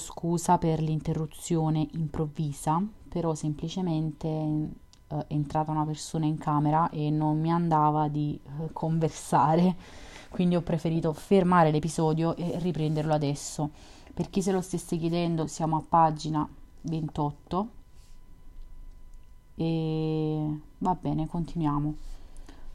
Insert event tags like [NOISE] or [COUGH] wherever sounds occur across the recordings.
scusa per l'interruzione improvvisa, però semplicemente eh, è entrata una persona in camera e non mi andava di eh, conversare, [LAUGHS] quindi ho preferito fermare l'episodio e riprenderlo adesso. Per chi se lo stesse chiedendo, siamo a pagina 28 e va bene, continuiamo.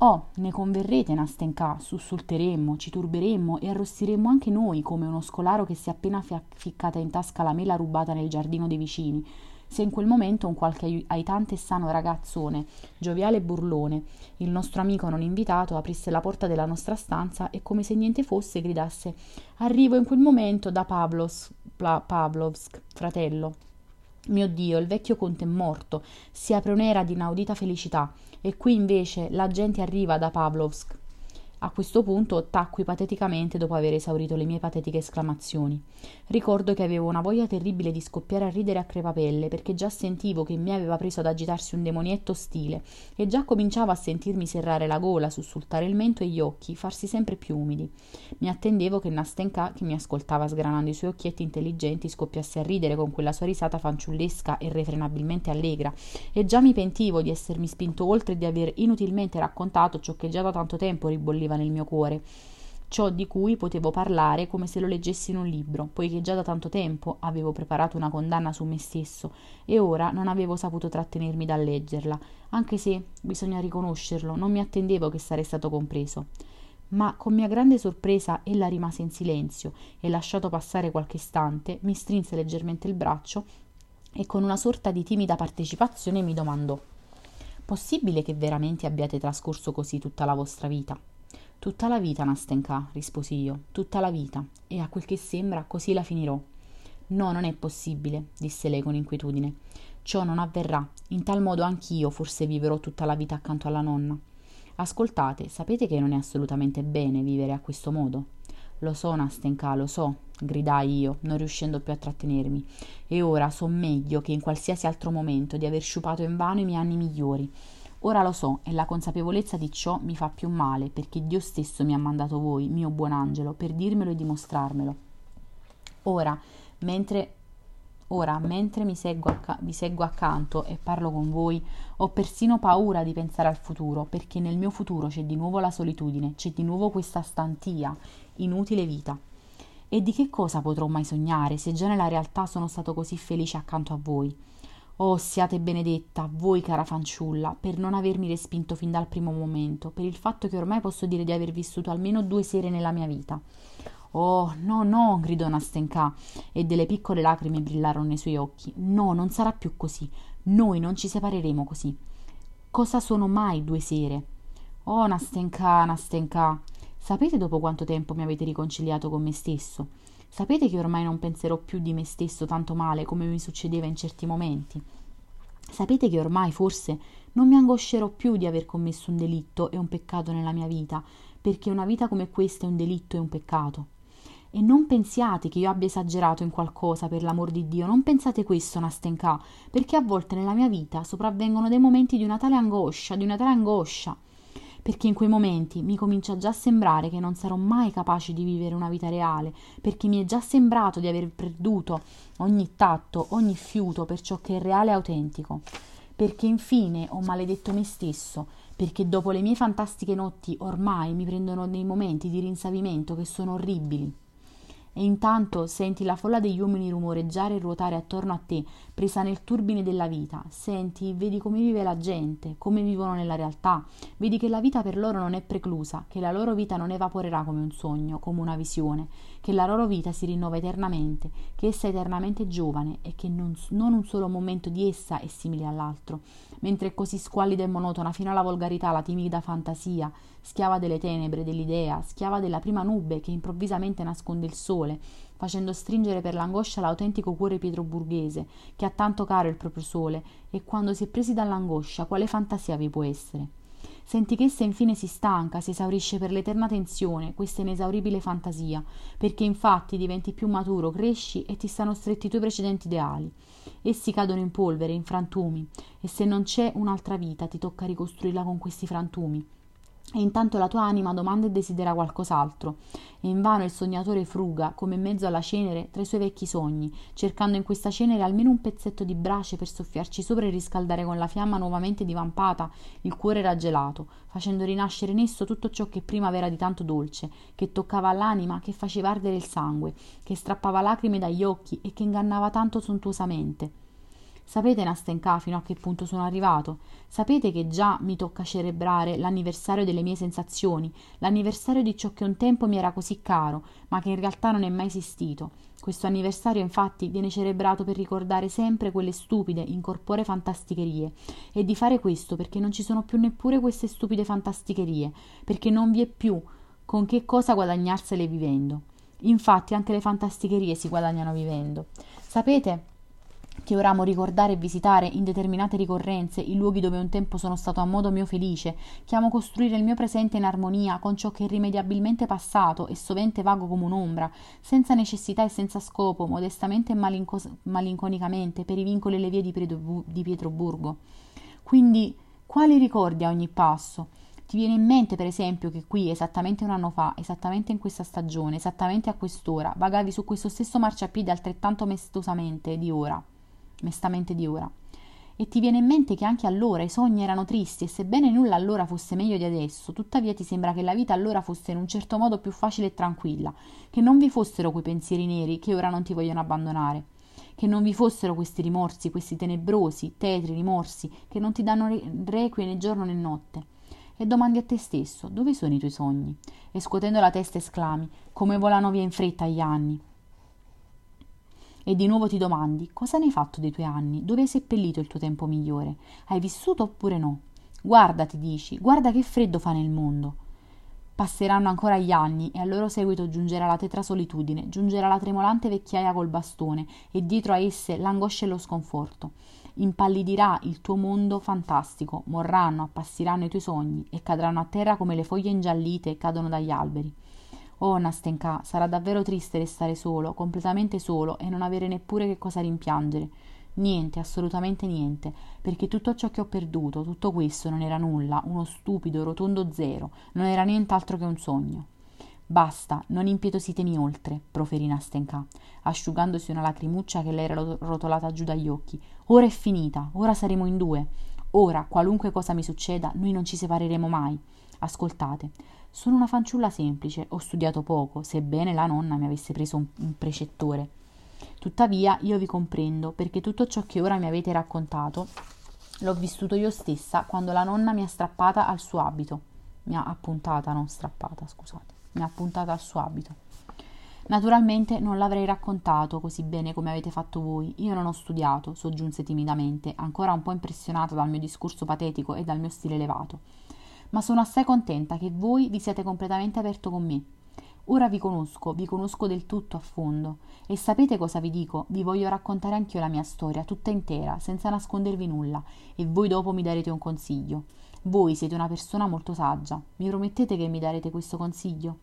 Oh, ne converrete, Nastenka, sussulteremmo, ci turberemmo e arrostiremmo anche noi come uno scolaro che si è appena ficcata in tasca la mela rubata nel giardino dei vicini. Se in quel momento un qualche aitante e sano ragazzone, gioviale e burlone, il nostro amico non invitato, aprisse la porta della nostra stanza e come se niente fosse gridasse Arrivo in quel momento da Pavlos, Pavlovsk, fratello. Mio Dio, il vecchio conte è morto, si apre un'era di inaudita felicità e qui invece la gente arriva da Pavlovsk. A questo punto tacqui pateticamente dopo aver esaurito le mie patetiche esclamazioni. Ricordo che avevo una voglia terribile di scoppiare a ridere a crepapelle, perché già sentivo che mi aveva preso ad agitarsi un demonietto ostile, e già cominciavo a sentirmi serrare la gola, sussultare il mento e gli occhi, farsi sempre più umidi. Mi attendevo che Nastenka, che mi ascoltava sgranando i suoi occhietti intelligenti, scoppiasse a ridere con quella sua risata fanciullesca e refrenabilmente allegra, e già mi pentivo di essermi spinto oltre e di aver inutilmente raccontato ciò che già da tanto tempo ribolliva scorreva nel mio cuore, ciò di cui potevo parlare come se lo leggessi in un libro, poiché già da tanto tempo avevo preparato una condanna su me stesso e ora non avevo saputo trattenermi dal leggerla, anche se, bisogna riconoscerlo, non mi attendevo che sarei stato compreso. Ma con mia grande sorpresa ella rimase in silenzio e lasciato passare qualche istante mi strinse leggermente il braccio e con una sorta di timida partecipazione mi domandò Possibile che veramente abbiate trascorso così tutta la vostra vita? Tutta la vita, Nastenka, risposi io, tutta la vita, e a quel che sembra così la finirò. No, non è possibile, disse lei con inquietudine. Ciò non avverrà, in tal modo anch'io forse vivrò tutta la vita accanto alla nonna. Ascoltate, sapete che non è assolutamente bene vivere a questo modo? Lo so, Nastenka, lo so, gridai io, non riuscendo più a trattenermi. E ora so meglio che in qualsiasi altro momento di aver sciupato invano i miei anni migliori Ora lo so e la consapevolezza di ciò mi fa più male perché Dio stesso mi ha mandato voi, mio buon angelo, per dirmelo e dimostrarmelo. Ora, mentre, ora, mentre mi seguo acc- vi seguo accanto e parlo con voi, ho persino paura di pensare al futuro perché nel mio futuro c'è di nuovo la solitudine, c'è di nuovo questa stantia, inutile vita. E di che cosa potrò mai sognare se già nella realtà sono stato così felice accanto a voi? Oh, siate benedetta, voi cara fanciulla, per non avermi respinto fin dal primo momento, per il fatto che ormai posso dire di aver vissuto almeno due sere nella mia vita. Oh, no, no, gridò Nastenka, e delle piccole lacrime brillarono nei suoi occhi. No, non sarà più così. Noi non ci separeremo così. Cosa sono mai due sere? Oh, Nastenka, Nastenka, sapete dopo quanto tempo mi avete riconciliato con me stesso? Sapete che ormai non penserò più di me stesso tanto male come mi succedeva in certi momenti? Sapete che ormai forse non mi angoscerò più di aver commesso un delitto e un peccato nella mia vita, perché una vita come questa è un delitto e un peccato. E non pensiate che io abbia esagerato in qualcosa, per l'amor di Dio, non pensate questo, Nastenka, perché a volte nella mia vita sopravvengono dei momenti di una tale angoscia, di una tale angoscia perché in quei momenti mi comincia già a sembrare che non sarò mai capace di vivere una vita reale, perché mi è già sembrato di aver perduto ogni tatto, ogni fiuto per ciò che è reale e autentico, perché infine ho maledetto me stesso, perché dopo le mie fantastiche notti ormai mi prendono dei momenti di rinsavimento che sono orribili e intanto senti la folla degli uomini rumoreggiare e ruotare attorno a te, presa nel turbine della vita. Senti, vedi come vive la gente, come vivono nella realtà. Vedi che la vita per loro non è preclusa, che la loro vita non evaporerà come un sogno, come una visione, che la loro vita si rinnova eternamente, che essa è eternamente giovane e che non, non un solo momento di essa è simile all'altro. Mentre è così squallida e monotona fino alla volgarità la timida fantasia, schiava delle tenebre, dell'idea, schiava della prima nube che improvvisamente nasconde il sole, facendo stringere per l'angoscia l'autentico cuore pietroburghese, che ha tanto caro il proprio sole, e quando si è presi dall'angoscia, quale fantasia vi può essere? Senti che essa infine si stanca, si esaurisce per l'eterna tensione, questa inesauribile fantasia, perché infatti diventi più maturo, cresci e ti stanno stretti i tuoi precedenti ideali. Essi cadono in polvere, in frantumi, e se non c'è un'altra vita ti tocca ricostruirla con questi frantumi e intanto la tua anima domanda e desidera qualcos'altro. E invano il sognatore fruga, come in mezzo alla cenere, tra i suoi vecchi sogni, cercando in questa cenere almeno un pezzetto di brace per soffiarci sopra e riscaldare con la fiamma nuovamente divampata il cuore raggelato, facendo rinascere in esso tutto ciò che prima era di tanto dolce, che toccava all'anima, che faceva ardere il sangue, che strappava lacrime dagli occhi e che ingannava tanto sontuosamente. Sapete, Nastenka, fino a che punto sono arrivato? Sapete che già mi tocca celebrare l'anniversario delle mie sensazioni, l'anniversario di ciò che un tempo mi era così caro, ma che in realtà non è mai esistito. Questo anniversario, infatti, viene celebrato per ricordare sempre quelle stupide, incorpore fantasticherie. E di fare questo perché non ci sono più neppure queste stupide fantasticherie, perché non vi è più con che cosa guadagnarsele vivendo. Infatti, anche le fantasticherie si guadagnano vivendo. Sapete? Che ora amo ricordare e visitare in determinate ricorrenze i luoghi dove un tempo sono stato a modo mio felice, che amo costruire il mio presente in armonia con ciò che è irrimediabilmente passato e sovente vago come un'ombra, senza necessità e senza scopo, modestamente e malincos- malinconicamente, per i vincoli e le vie di, Pietro- di Pietroburgo. Quindi, quali ricordi a ogni passo? Ti viene in mente, per esempio, che qui, esattamente un anno fa, esattamente in questa stagione, esattamente a quest'ora, vagavi su questo stesso marciapiede altrettanto mestosamente di ora? Mestamente di ora. E ti viene in mente che anche allora i sogni erano tristi e sebbene nulla allora fosse meglio di adesso, tuttavia ti sembra che la vita allora fosse in un certo modo più facile e tranquilla, che non vi fossero quei pensieri neri che ora non ti vogliono abbandonare, che non vi fossero questi rimorsi, questi tenebrosi, tetri rimorsi che non ti danno requie né giorno né notte. E domandi a te stesso, dove sono i tuoi sogni? E scuotendo la testa esclami, come volano via in fretta gli anni. E di nuovo ti domandi cosa ne hai fatto dei tuoi anni, dove hai seppellito il tuo tempo migliore, hai vissuto oppure no? Guarda, ti dici, guarda che freddo fa nel mondo. Passeranno ancora gli anni e al loro seguito giungerà la tetra solitudine, giungerà la tremolante vecchiaia col bastone e dietro a esse l'angoscia e lo sconforto. Impallidirà il tuo mondo fantastico, morranno, appassiranno i tuoi sogni e cadranno a terra come le foglie ingiallite cadono dagli alberi. Oh, Nastenka, sarà davvero triste restare solo, completamente solo e non avere neppure che cosa rimpiangere. Niente, assolutamente niente, perché tutto ciò che ho perduto, tutto questo non era nulla, uno stupido, rotondo zero, non era nient'altro che un sogno. Basta, non impietositemi oltre, proferì Nastenka, asciugandosi una lacrimuccia che le era rotolata giù dagli occhi. Ora è finita, ora saremo in due. Ora, qualunque cosa mi succeda, noi non ci separeremo mai. Ascoltate, sono una fanciulla semplice, ho studiato poco, sebbene la nonna mi avesse preso un, precettore. Tuttavia io vi comprendo, perché tutto ciò che ora mi avete raccontato l'ho vissuto io stessa quando la nonna mi ha strappata al suo abito. Mi ha appuntata, non strappata, scusate. Mi ha appuntata al suo abito. Naturalmente non l'avrei raccontato così bene come avete fatto voi. Io non ho studiato, soggiunse timidamente, ancora un po' impressionata dal mio discorso patetico e dal mio stile elevato ma sono assai contenta che voi vi siete completamente aperto con me. Ora vi conosco, vi conosco del tutto a fondo. E sapete cosa vi dico? Vi voglio raccontare anch'io la mia storia, tutta intera, senza nascondervi nulla, e voi dopo mi darete un consiglio. Voi siete una persona molto saggia. Mi promettete che mi darete questo consiglio?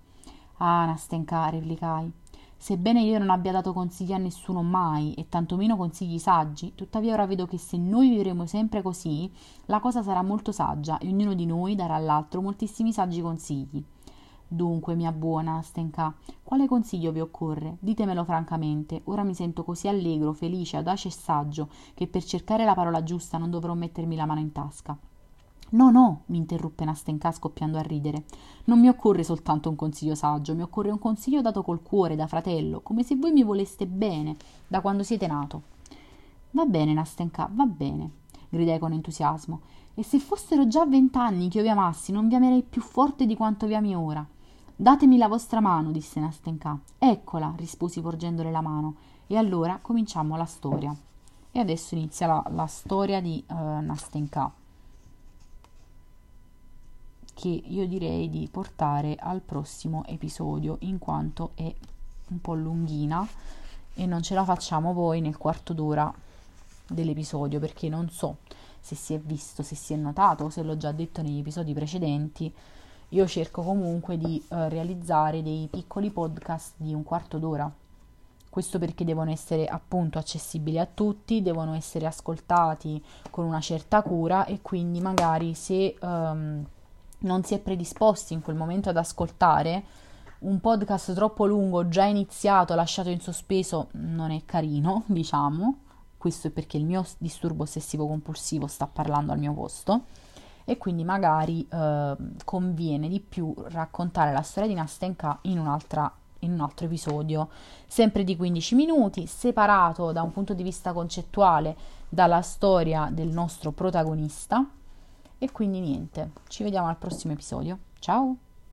Ah, Nastenka, replicai. Sebbene io non abbia dato consigli a nessuno mai, e tantomeno consigli saggi, tuttavia ora vedo che se noi vivremo sempre così, la cosa sarà molto saggia e ognuno di noi darà all'altro moltissimi saggi consigli. Dunque, mia buona Stenka, quale consiglio vi occorre? Ditemelo francamente. Ora mi sento così allegro, felice, audace e saggio che per cercare la parola giusta non dovrò mettermi la mano in tasca. No, no, mi interruppe Nastenka scoppiando a ridere. Non mi occorre soltanto un consiglio saggio, mi occorre un consiglio dato col cuore, da fratello, come se voi mi voleste bene, da quando siete nato. Va bene, Nastenka, va bene, gridai con entusiasmo. E se fossero già vent'anni che io vi amassi, non vi amerei più forte di quanto vi ami ora. Datemi la vostra mano, disse Nastenka. Eccola, risposi porgendole la mano. E allora cominciamo la storia. E adesso inizia la, la storia di uh, Nastenka che io direi di portare al prossimo episodio in quanto è un po' lunghina e non ce la facciamo poi nel quarto d'ora dell'episodio perché non so se si è visto, se si è notato, se l'ho già detto negli episodi precedenti. Io cerco comunque di eh, realizzare dei piccoli podcast di un quarto d'ora. Questo perché devono essere appunto accessibili a tutti, devono essere ascoltati con una certa cura e quindi magari se um, non si è predisposti in quel momento ad ascoltare, un podcast troppo lungo, già iniziato, lasciato in sospeso, non è carino, [LAUGHS] diciamo. Questo è perché il mio disturbo ossessivo compulsivo sta parlando al mio posto e quindi magari eh, conviene di più raccontare la storia di Nastenka in in un altro episodio, sempre di 15 minuti, separato da un punto di vista concettuale dalla storia del nostro protagonista. E quindi niente, ci vediamo al prossimo episodio. Ciao!